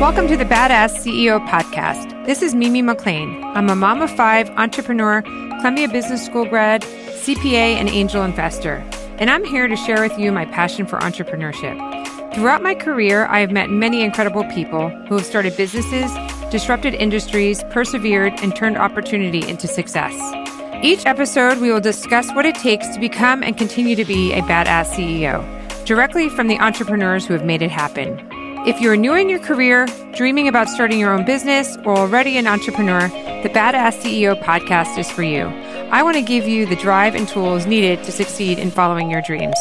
Welcome to the Badass CEO podcast. This is Mimi McLean. I'm a mom of five, entrepreneur, Columbia Business School grad, CPA, and angel investor. And I'm here to share with you my passion for entrepreneurship. Throughout my career, I have met many incredible people who have started businesses, disrupted industries, persevered, and turned opportunity into success. Each episode, we will discuss what it takes to become and continue to be a badass CEO, directly from the entrepreneurs who have made it happen. If you're new in your career, dreaming about starting your own business, or already an entrepreneur, the Badass CEO podcast is for you. I want to give you the drive and tools needed to succeed in following your dreams.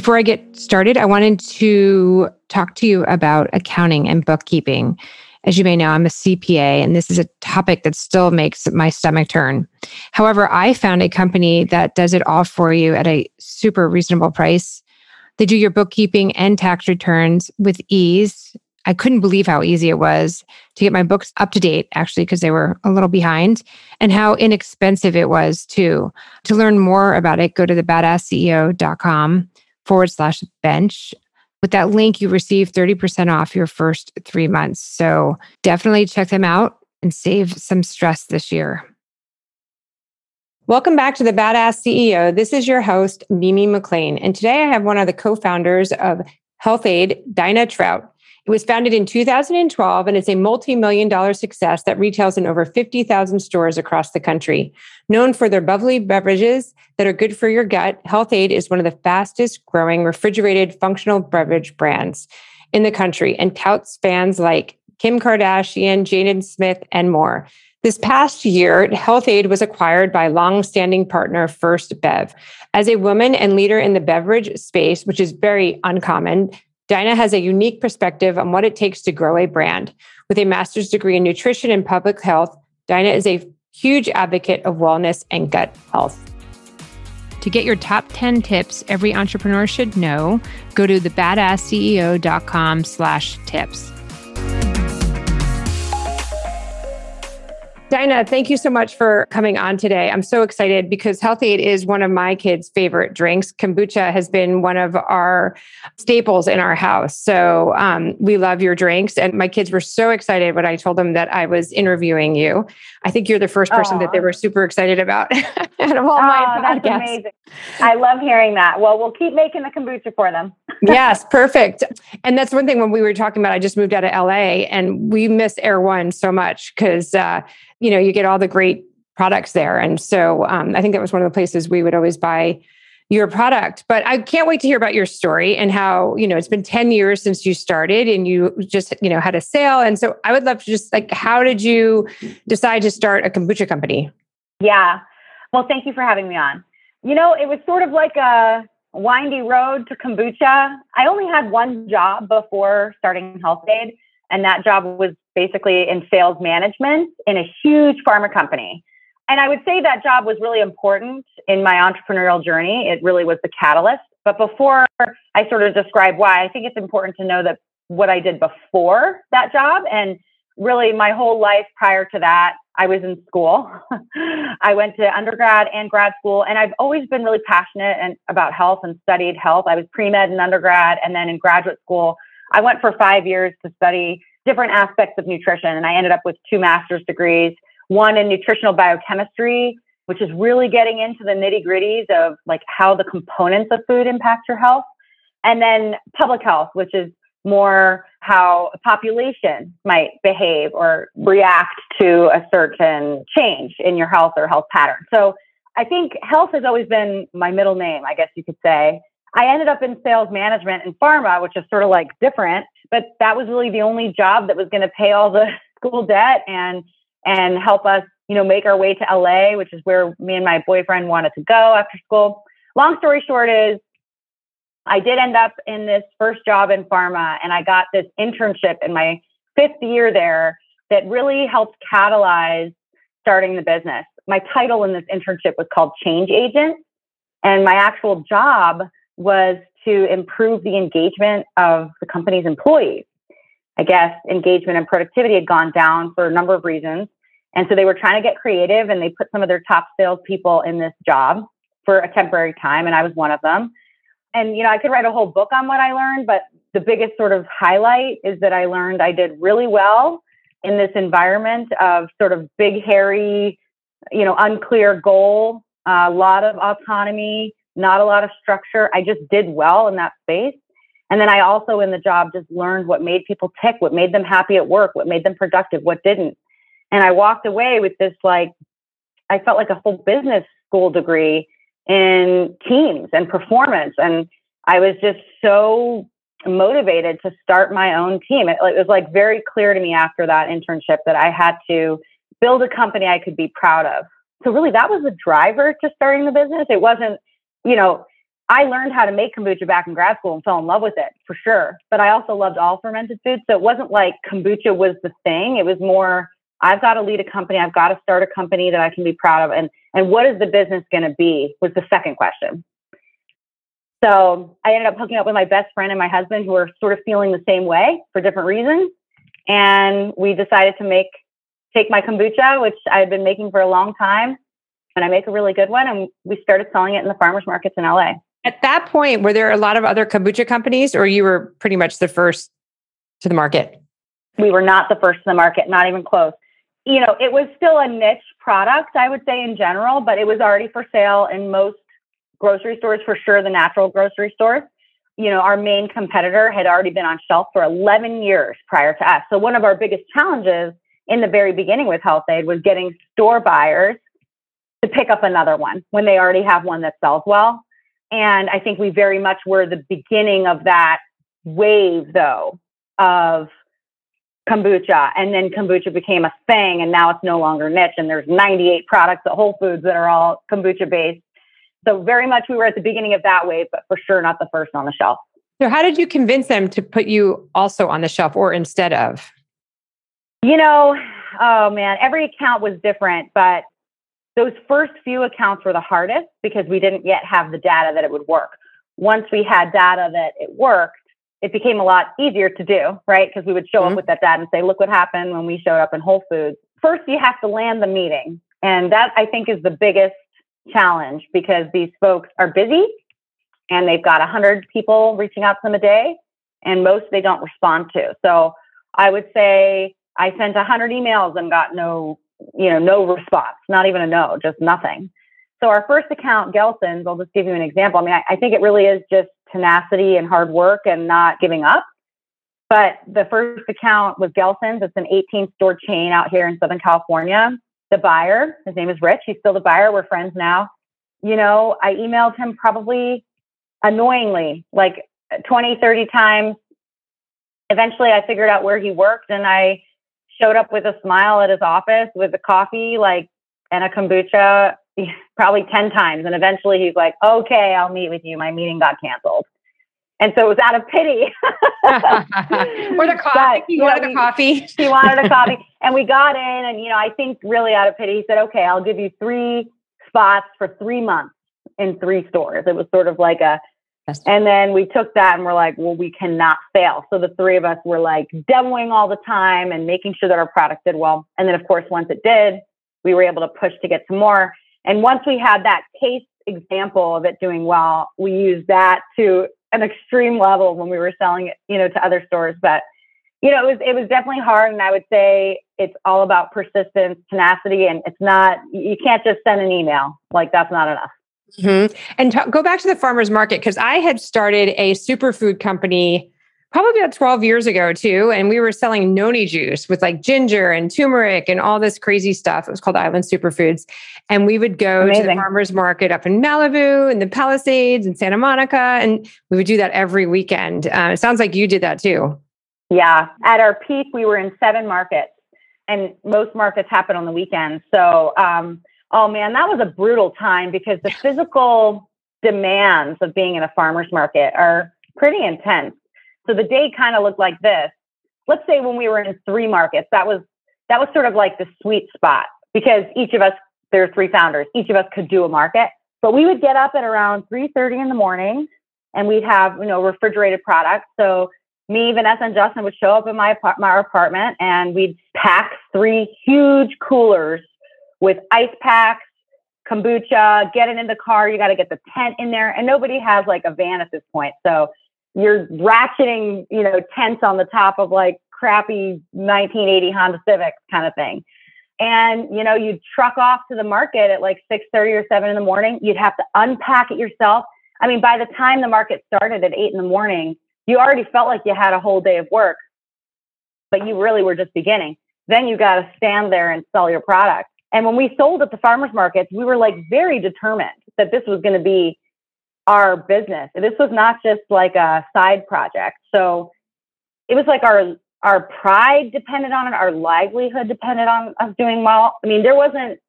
Before I get started, I wanted to talk to you about accounting and bookkeeping. As you may know, I'm a CPA, and this is a topic that still makes my stomach turn. However, I found a company that does it all for you at a super reasonable price. They do your bookkeeping and tax returns with ease. I couldn't believe how easy it was to get my books up to date, actually, because they were a little behind, and how inexpensive it was, too. To learn more about it, go to thebadassceo.com forward slash bench. With that link, you receive 30% off your first three months. So definitely check them out and save some stress this year. Welcome back to the Badass CEO. This is your host, Mimi McLean. And today I have one of the co founders of Health Aid, Daina Trout. It was founded in 2012 and it's a multi million dollar success that retails in over 50,000 stores across the country. Known for their bubbly beverages that are good for your gut, Health-Ade is one of the fastest growing refrigerated functional beverage brands in the country and touts fans like Kim Kardashian, Jaden Smith, and more. This past year, Health-Ade was acquired by long-standing partner First Bev. As a woman and leader in the beverage space, which is very uncommon, Daina has a unique perspective on what it takes to grow a brand. With a master's degree in nutrition and public health, Daina is a huge advocate of wellness and gut health. To get your top 10 tips every entrepreneur should know, go to thebadassceo.com slash tips. Daina, thank you so much for coming on today. I'm so excited because Health-Ade is one of my kids' favorite drinks. Kombucha has been one of our staples in our house. So um, we love your drinks. And my kids were so excited when I told them that I was interviewing you. I think you're the first person Aww. that they were super excited about out of all my oh, podcasts. That's amazing. I love hearing that. Well, we'll keep making the kombucha for them. yes, perfect. And that's one thing when we were talking about, I just moved out of LA and we miss Erewhon so much because, uh, you know, you get all the great products there. And so um, I think that was one of the places we would always buy your product. But I can't wait to hear about your story and how, you know, it's been 10 years since you started and you just, you know, had a sale. And so I would love to just like, how did you decide to start a kombucha company? Yeah. Well, thank you for having me on. You know, it was sort of like a windy road to kombucha. I only had one job before starting Health-Ade, and that job was basically in sales management in a huge pharma company. And I would say that job was really important in my entrepreneurial journey. It really was the catalyst. But before I sort of describe why, I think it's important to know that what I did before that job and really my whole life prior to that, I was in school. I went to undergrad and grad school, and I've always been really passionate and about health and studied health. I was pre med in undergrad, and then in graduate school, I went for five years to study different aspects of nutrition. And I ended up with two master's degrees, one in nutritional biochemistry, which is really getting into the nitty gritties of like how the components of food impact your health. And then public health, which is more how a population might behave or react to a certain change in your health or health pattern. So I think health has always been my middle name, I guess you could say. I ended up in sales management in pharma, which is sort of like different, but that was really the only job that was going to pay all the school debt and and help us, you know, make our way to LA, which is where me and my boyfriend wanted to go after school. Long story short is I did end up in this first job in pharma and I got this internship in my fifth year there that really helped catalyze starting the business. My title in this internship was called change agent and my actual job was to improve the engagement of the company's employees. I guess engagement and productivity had gone down for a number of reasons. And so they were trying to get creative and they put some of their top salespeople in this job for a temporary time. And I was one of them. And, you know, I could write a whole book on what I learned, but the biggest sort of highlight is that I learned I did really well in this environment of sort of big, hairy, you know, unclear goal, a lot of autonomy, not a lot of structure. I just did well in that space. And then I also in the job just learned what made people tick, what made them happy at work, what made them productive, what didn't. And I walked away with this like, I felt like a full business school degree in teams and performance. And I was just so motivated to start my own team. It, it was like very clear to me after that internship that I had to build a company I could be proud of. So really that was the driver to starting the business. It wasn't, you know, I learned how to make kombucha back in grad school and fell in love with it for sure. But I also loved all fermented foods. So it wasn't like kombucha was the thing. It was more, I've got to lead a company. I've got to start a company that I can be proud of. And, and what is the business going to be was the second question. So I ended up hooking up with my best friend and my husband who were sort of feeling the same way for different reasons. And we decided to make, take my kombucha, which I had been making for a long time. And I make a really good one. And we started selling it in the farmers markets in LA. At that point, were there a lot of other kombucha companies, or you were pretty much the first to the market? We were not the first to the market, not even close. You know, it was still a niche product, I would say in general, but it was already for sale in most grocery stores, for sure, the natural grocery stores. You know, our main competitor had already been on shelf for 11 years prior to us. So, one of our biggest challenges in the very beginning with Health-Ade was getting store buyers to pick up another one when they already have one that sells well. And I think we very much were the beginning of that wave, though, of kombucha. And then kombucha became a thing, and now it's no longer niche. And there's 98 products at Whole Foods that are all kombucha based. So, very much we were at the beginning of that wave, but for sure not the first on the shelf. So, how did you convince them to put you also on the shelf or instead of? You know, oh man, every account was different, but those first few accounts were the hardest because we didn't yet have the data that it would work. Once we had data that it worked, it became a lot easier to do, right? Because we would show mm-hmm. up with that data and say, look what happened when we showed up in Whole Foods. First, you have to land the meeting. And that I think is the biggest challenge because these folks are busy and they've got 100 people reaching out to them a day, and most they don't respond to. So I would say I sent 100 emails and got no you know, no response, not even a no, just nothing. So our first account, Gelson's, I'll just give you an example. I mean, I, I think it really is just tenacity and hard work and not giving up. But the first account was Gelson's. It's an 18 store chain out here in Southern California. The buyer, his name is Rich. He's still the buyer. We're friends now. You know, I emailed him probably annoyingly, like 20, 30 times. Eventually, I figured out where he worked and I showed up with a smile at his office with a coffee, like, and a kombucha probably 10 times. And eventually he's like, okay, I'll meet with you. My meeting got canceled. And so it was out of pity. or the coffee. he wanted the coffee. he wanted a coffee. And we got in, and, you know, I think really out of pity, he said, okay, I'll give you three spots for three months in three stores. It was sort of like a, and then we took that and we're like, well, we cannot fail. So the three of us were like demoing all the time and making sure that our product did well. And then, of course, once it did, we were able to push to get some more. And once we had that case example of it doing well, we used that to an extreme level when we were selling it, you know, to other stores. But you know, it was it was definitely hard, and I would say it's all about persistence, tenacity, and it's not you can't just send an email like that's not enough. Mm-hmm. And t- go back to the farmers market because I had started a superfood company probably about 12 years ago too. And we were selling noni juice with like ginger and turmeric and all this crazy stuff. It was called Island Superfoods. And we would go Amazing. to the farmers market up in Malibu and the Palisades and Santa Monica. And we would do that every weekend. Uh, it sounds like you did that too. Yeah. At our peak, we were in seven markets and most markets happen on the weekends. So, um, oh man, that was a brutal time because the physical demands of being in a farmer's market are pretty intense. So the day kind of looked like this. Let's say when we were in three markets, that was that was sort of like the sweet spot because each of us, there are three founders, each of us could do a market. But we would get up at around 3:30 in the morning and we'd have, you know, refrigerated products. So me, Vanessa, and Justin would show up in my, my apartment and we'd pack three huge coolers with ice packs, kombucha, get it in the car. You got to get the tent in there. And nobody has like a van at this point. So you're ratcheting, you know, tents on the top of like crappy 1980 Honda Civics kind of thing. And, you know, you'd truck off to the market at like 6.30 or 7 in the morning. You'd have to unpack it yourself. I mean, by the time the market started at 8 in the morning, you already felt like you had a whole day of work, but you really were just beginning. Then you got to stand there and sell your product. And when we sold at the farmers markets, we were like very determined that this was going to be our business. This was not just like a side project. So it was like our our pride depended on it, our livelihood depended on us doing well. I mean, there wasn't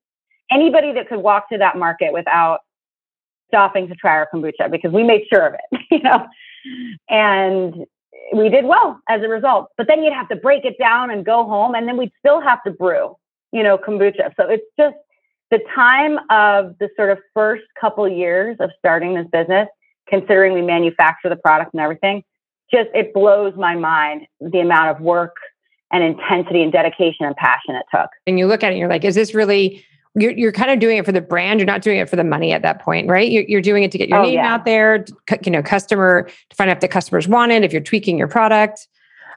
anybody that could walk to that market without stopping to try our kombucha because we made sure of it, you know. And we did well as a result. But then you'd have to break it down and go home, and then we'd still have to brew, you know, kombucha. So it's just the time of the sort of first couple years of starting this business, considering we manufacture the product and everything, just it blows my mind the amount of work and intensity and dedication and passion it took. And you look at it and you're like, is this really you're, you're kind of doing it for the brand. You're not doing it for the money at that point, right? You're, you're doing it to get your oh, name yeah. out there, you know, customer to find out if the customers want it, if you're tweaking your product.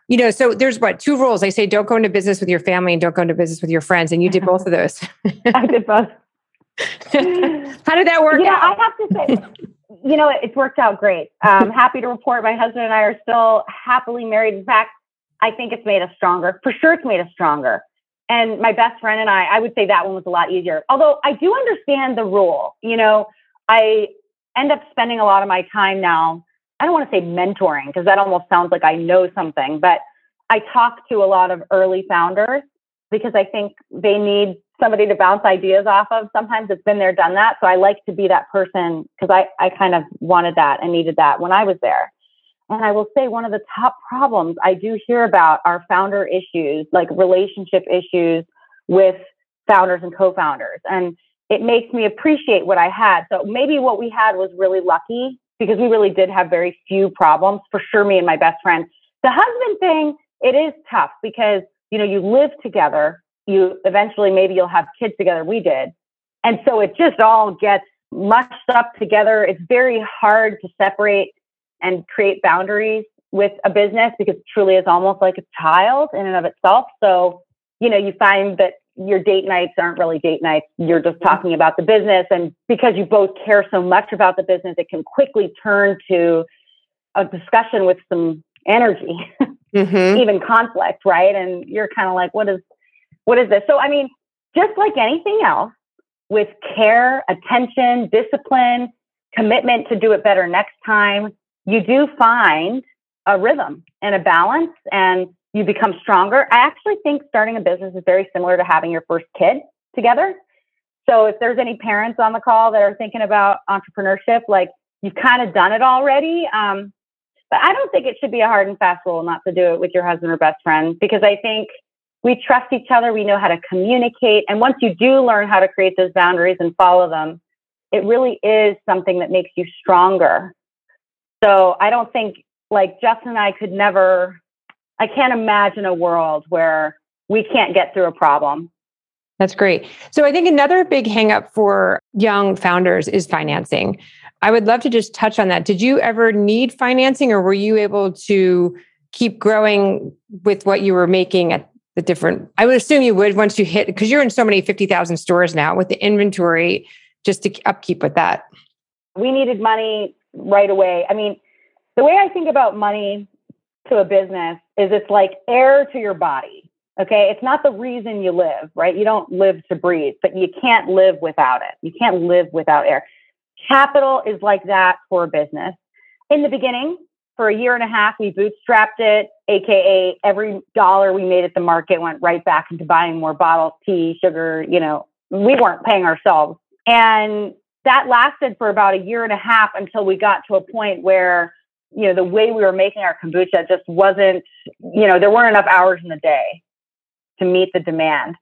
You know, so there's what two rules. I say don't go into business with your family and don't go into business with your friends. And you did both of those. I did both. How did that work yeah, out? I have to say, you know, it's worked out great. I'm happy to report my husband and I are still happily married. In fact, I think it's made us stronger. For sure, it's made us stronger. And my best friend and I, I would say that one was a lot easier. Although I do understand the rule. You know, I end up spending a lot of my time now. I don't want to say mentoring because that almost sounds like I know something, but I talk to a lot of early founders because I think they need somebody to bounce ideas off of. Sometimes it's been there, done that. So I like to be that person because I, I kind of wanted that and needed that when I was there. And I will say one of the top problems I do hear about are founder issues, like relationship issues with founders and co-founders. And it makes me appreciate what I had. So maybe what we had was really lucky because we really did have very few problems. For sure, me and my best friend. The husband thing, it is tough because you know you live together. You eventually maybe you'll have kids together. We did, and so it just all gets mushed up together. It's very hard to separate and create boundaries with a business because truly is almost like a child in and of itself. So, you know, you find that your date nights aren't really date nights. You're just mm-hmm. talking about the business. And because you both care so much about the business, it can quickly turn to a discussion with some energy, mm-hmm. even conflict, right? And you're kind of like, what is, what is this? So, I mean, just like anything else, with care, attention, discipline, commitment to do it better next time, you do find a rhythm and a balance and you become stronger. I actually think starting a business is very similar to having your first kid together. So if there's any parents on the call that are thinking about entrepreneurship, like you've kind of done it already. Um, but I don't think it should be a hard and fast rule not to do it with your husband or best friend because I think we trust each other. We know how to communicate. And once you do learn how to create those boundaries and follow them, it really is something that makes you stronger so I don't think like Justin and I could never, I can't imagine a world where we can't get through a problem. That's great. So I think another big hangup for young founders is financing. I would love to just touch on that. Did you ever need financing or were you able to keep growing with what you were making at the different I would assume you would once you hit because you're in so many 50,000 stores now with the inventory just to upkeep with that. We needed money right away. I mean, the way I think about money to a business is it's like air to your body. Okay. It's not the reason you live, right? You don't live to breathe, but you can't live without it. You can't live without air. Capital is like that for a business. In the beginning, for a year and a half, we bootstrapped it, AKA every dollar we made at the market went right back into buying more bottles, tea, sugar, you know, we weren't paying ourselves. And that lasted for about a year and a half until we got to a point where you know the way we were making our kombucha just wasn't you know there weren't enough hours in the day to meet the demand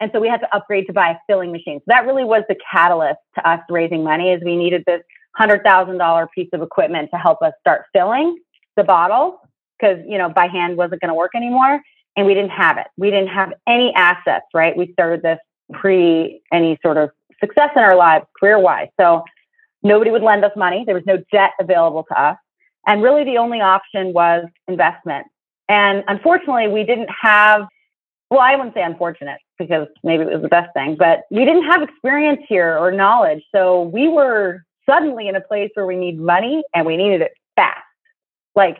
and so we had to upgrade to buy a filling machine so that really was the catalyst to us raising money is we needed this $100,000 piece of equipment to help us start filling the bottle because, you know, by hand wasn't going to work anymore. And we didn't have it. We didn't have any assets, right? We started this pre any sort of success in our lives career wise. So nobody would lend us money. There was no debt available to us. And really the only option was investment. And unfortunately, we didn't have, well, I wouldn't say unfortunate because maybe it was the best thing, but we didn't have experience here or knowledge. So we were suddenly in a place where we need money and we needed it fast. Like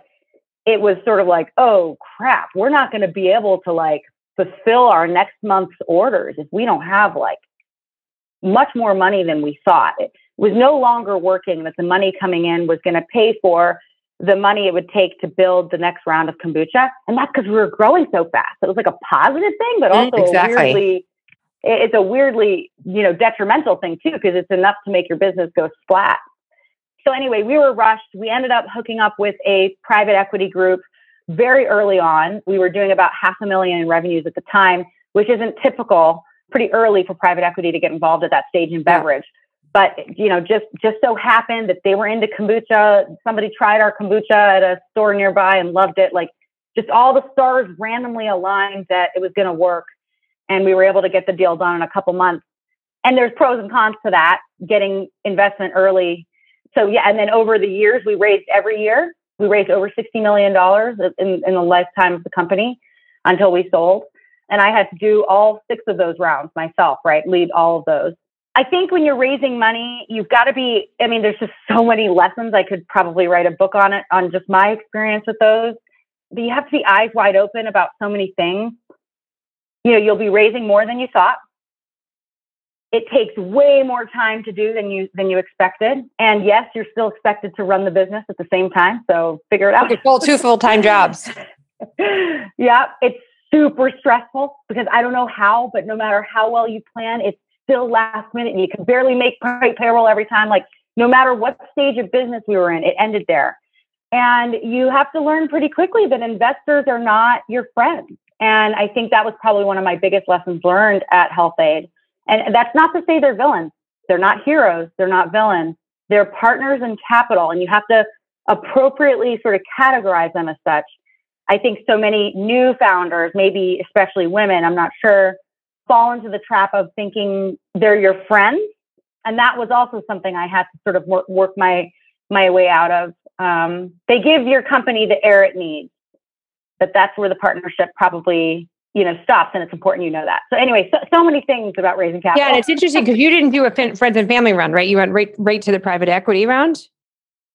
it was sort of like, oh crap, we're not going to be able to like fulfill our next month's orders if we don't have like much more money than we thought. It was no longer working that the money coming in was going to pay for the money it would take to build the next round of kombucha. And that's because we were growing so fast. It was like a positive thing, but mm, also exactly. weirdly, it's a weirdly, you know, detrimental thing too, because it's enough to make your business go splat. So anyway, we were rushed. We ended up hooking up with a private equity group very early on. We were doing about half a million in revenues at the time, which isn't typical, pretty early for private equity to get involved at that stage in beverage. Yeah but you know just just so happened that they were into kombucha. Somebody tried our kombucha at a store nearby and loved it. Like just all the stars randomly aligned that it was going to work and we were able to get the deal done in a couple months. And there's pros and cons to that getting investment early. So yeah and then over the years we raised every year we raised over 60 million dollars in, in the lifetime of the company until we sold. And i had to do all six of those rounds myself right? Lead all of those I think when you're raising money, you've got to be, I mean, there's just so many lessons. I could probably write a book on it, on just my experience with those. But you have to be eyes wide open about so many things. You know, you'll be raising more than you thought. It takes way more time to do than you than you expected. And yes, you're still expected to run the business at the same time. So figure it out. Okay, full two full time jobs. yeah, it's super stressful because I don't know how, but no matter how well you plan, it's still last minute and you can barely make payroll every time. Like no matter what stage of business we were in, it ended there. And you have to learn pretty quickly that investors are not your friends. And I think that was probably one of my biggest lessons learned at Health-Ade. And that's not to say they're villains. They're not heroes. They're not villains. They're partners in capital. And you have to appropriately sort of categorize them as such. I think so many new founders, maybe especially women, I'm not sure, fall into the trap of thinking they're your friends. And that was also something I had to sort of work, my my way out of. Um, they give your company the air it needs, but that's where the partnership probably you know stops, and it's important you know that. So anyway, so, so many things about raising capital. Yeah, and it's interesting because you didn't do a friends and family round, right? You went right right to the private equity round.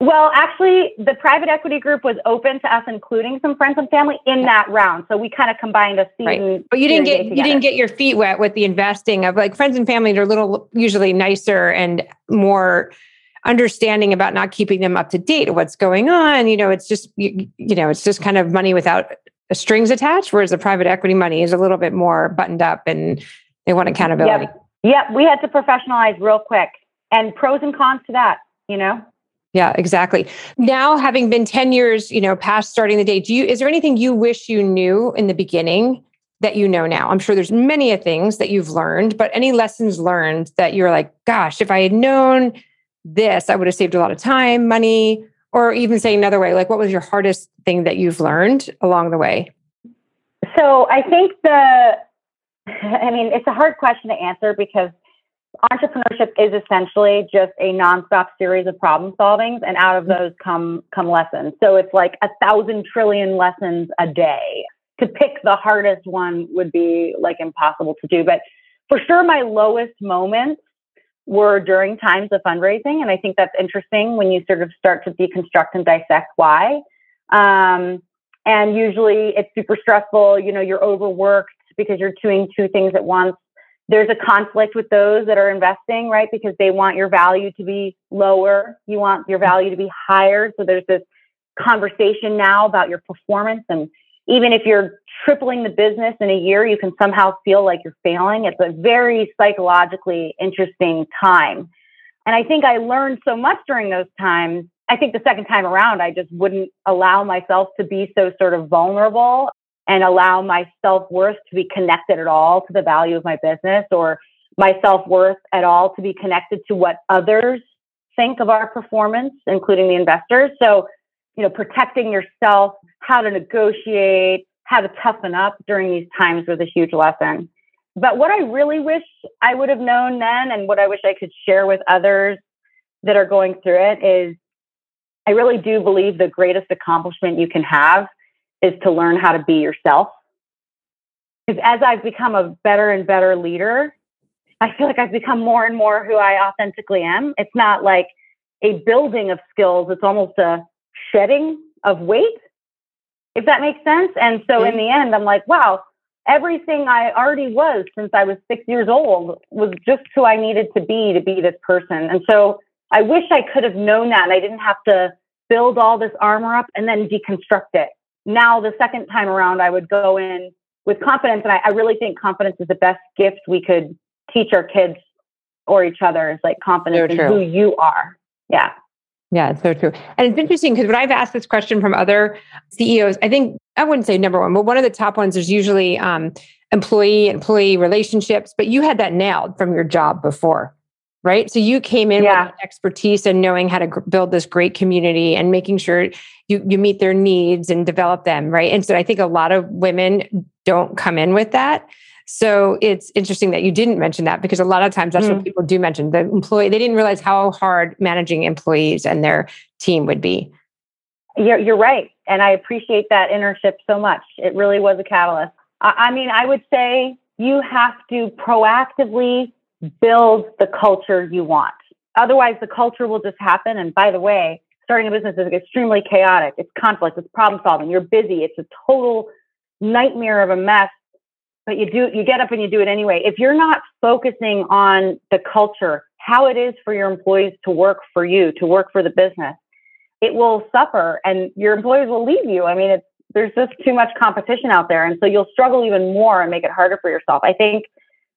Well, actually, the private equity group was open to us including some friends and family in that round. So we kind of combined a seed. Right. But you didn't get you didn't get your feet wet with the investing of like friends and family are a little usually nicer and more understanding about not keeping them up to date of what's going on. You know, it's just you, you know, it's just kind of money without strings attached, whereas the private equity money is a little bit more buttoned up and they want accountability. Yep. Yep. We had to professionalize real quick. And pros and cons to that, you know? Yeah, exactly. Now, having been 10 years, you know, past starting the day, do you is there anything you wish you knew in the beginning that you know now? I'm sure there's many things that you've learned, but any lessons learned that you're like, gosh, if I had known this, I would have saved a lot of time, money, or even say another way, like what was your hardest thing that you've learned along the way? So I think the I mean, it's a hard question to answer because entrepreneurship is essentially just a nonstop series of problem solvings and out of those come come lessons. So it's like a thousand trillion lessons a day. To pick the hardest one would be like impossible to do. But for sure my lowest moments were during times of fundraising and i think that's interesting when you sort of start to deconstruct and dissect why. Um, and usually it's super stressful you know you're overworked because you're doing two things at once there's a conflict with those that are investing, right? Because they want your value to be lower. You want your value to be higher. So there's this conversation now about your performance. And even if you're tripling the business in a year, you can somehow feel like you're failing. It's a very psychologically interesting time. And I think I learned so much during those times. I think the second time around, I just wouldn't allow myself to be so sort of vulnerable and allow my self worth to be connected at all to the value of my business or my self worth at all to be connected to what others think of our performance, including the investors. So, you know, protecting yourself, how to negotiate, how to toughen up during these times was a huge lesson. But what I really wish I would have known then, and what I wish I could share with others that are going through it, is I really do believe the greatest accomplishment you can have is to learn how to be yourself. Because as I've become a better and better leader, I feel like I've become more and more who I authentically am. It's not like a building of skills, it's almost a shedding of weight, if that makes sense. And so in the end, I'm like, wow, everything I already was since I was six years old was just who I needed to be to be this person. And so I wish I could have known that and I didn't have to build all this armor up and then deconstruct it. Now, the second time around, I would go in with confidence. And I, I really think confidence is the best gift we could teach our kids or each other is like confidence in who you are. Yeah. Yeah, it's so true. And it's interesting because when I've asked this question from other CEOs, I think I wouldn't say number one, but one of the top ones is usually um, employee employee relationships. But you had that nailed from your job before, right? So you came in yeah. with expertise and knowing how to g- build this great community and making sure you you meet their needs and develop them, right? And so I think a lot of women don't come in with that. So it's interesting that you didn't mention that because a lot of times that's mm. what people do mention. The employee, they didn't realize how hard managing employees and their team would be. You're, you're right. And I appreciate that internship so much. It really was a catalyst. I, I mean, I would say you have to proactively build the culture you want. Otherwise, the culture will just happen. And by the way, starting a business is extremely chaotic. It's conflict, it's problem solving. You're busy. It's a total nightmare of a mess but you do you get up and you do it anyway if you're not focusing on the culture how it is for your employees to work for you to work for the business it will suffer and your employees will leave you i mean it's there's just too much competition out there and so you'll struggle even more and make it harder for yourself i think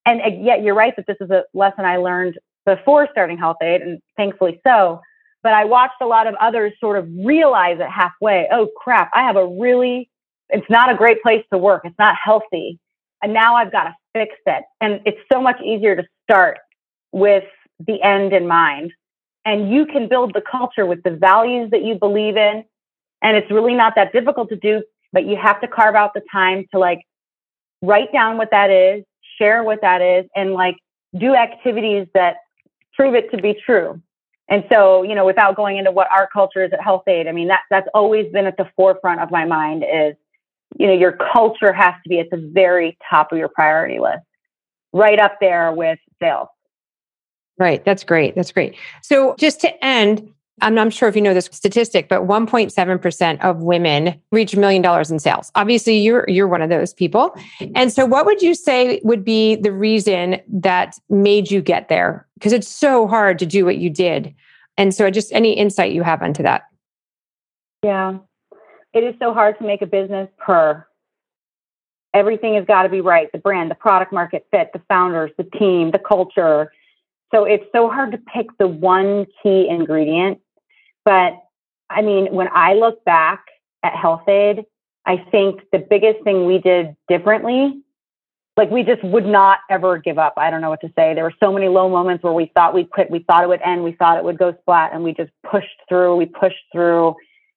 and uh, yet you're right that this is a lesson i learned before starting Health-Ade, and thankfully so but i watched a lot of others sort of realize it halfway oh crap i have a really it's not a great place to work it's not healthy and now I've got to fix it. And it's so much easier to start with the end in mind. And you can build the culture with the values that you believe in. And it's really not that difficult to do, but you have to carve out the time to like write down what that is, share what that is, and like do activities that prove it to be true. And so, you know, without going into what our culture is at Health-Ade, I mean, that, that's always been at the forefront of my mind is you know, your culture has to be at the very top of your priority list, right up there with sales. Right. That's great. That's great. So just to end, I'm not sure if you know this statistic, but 1.7% of women reach a million dollars in sales. Obviously, you're you're one of those people. And so what would you say would be the reason that made you get there? Because it's so hard to do what you did. And so just any insight you have onto that. Yeah it is so hard to make a business per everything has got to be right the brand the product market fit the founders the team the culture so it's so hard to pick the one key ingredient but i mean when i look back at Health-Ade, i think the biggest thing we did differently like we just would not ever give up i don't know what to say there were so many low moments where we thought we'd quit we thought it would end we thought it would go splat and we just pushed through we pushed through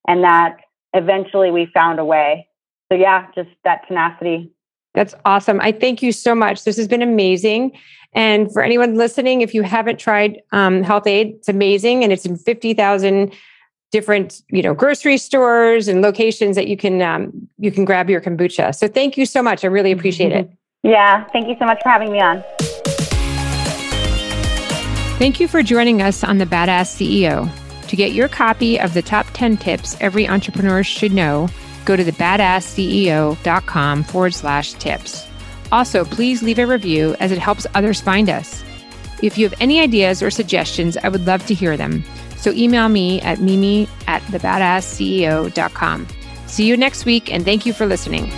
and that eventually we found a way. So yeah, just that tenacity. That's awesome. I thank you so much. This has been amazing. And for anyone listening, if you haven't tried um, Health-Ade, it's amazing, and it's in fifty thousand different, you know, grocery stores and locations that you can um, you can grab your kombucha. So thank you so much. I really appreciate it. Yeah, thank you so much for having me on. Thank you for joining us on the Badass CEO. To get your copy of the top 10 tips every entrepreneur should know, go to thebadassceo.com forward slash tips. Also, please leave a review as it helps others find us. If you have any ideas or suggestions, I would love to hear them. So email me at mimi at thebadassceo.com. See you next week, and thank you for listening.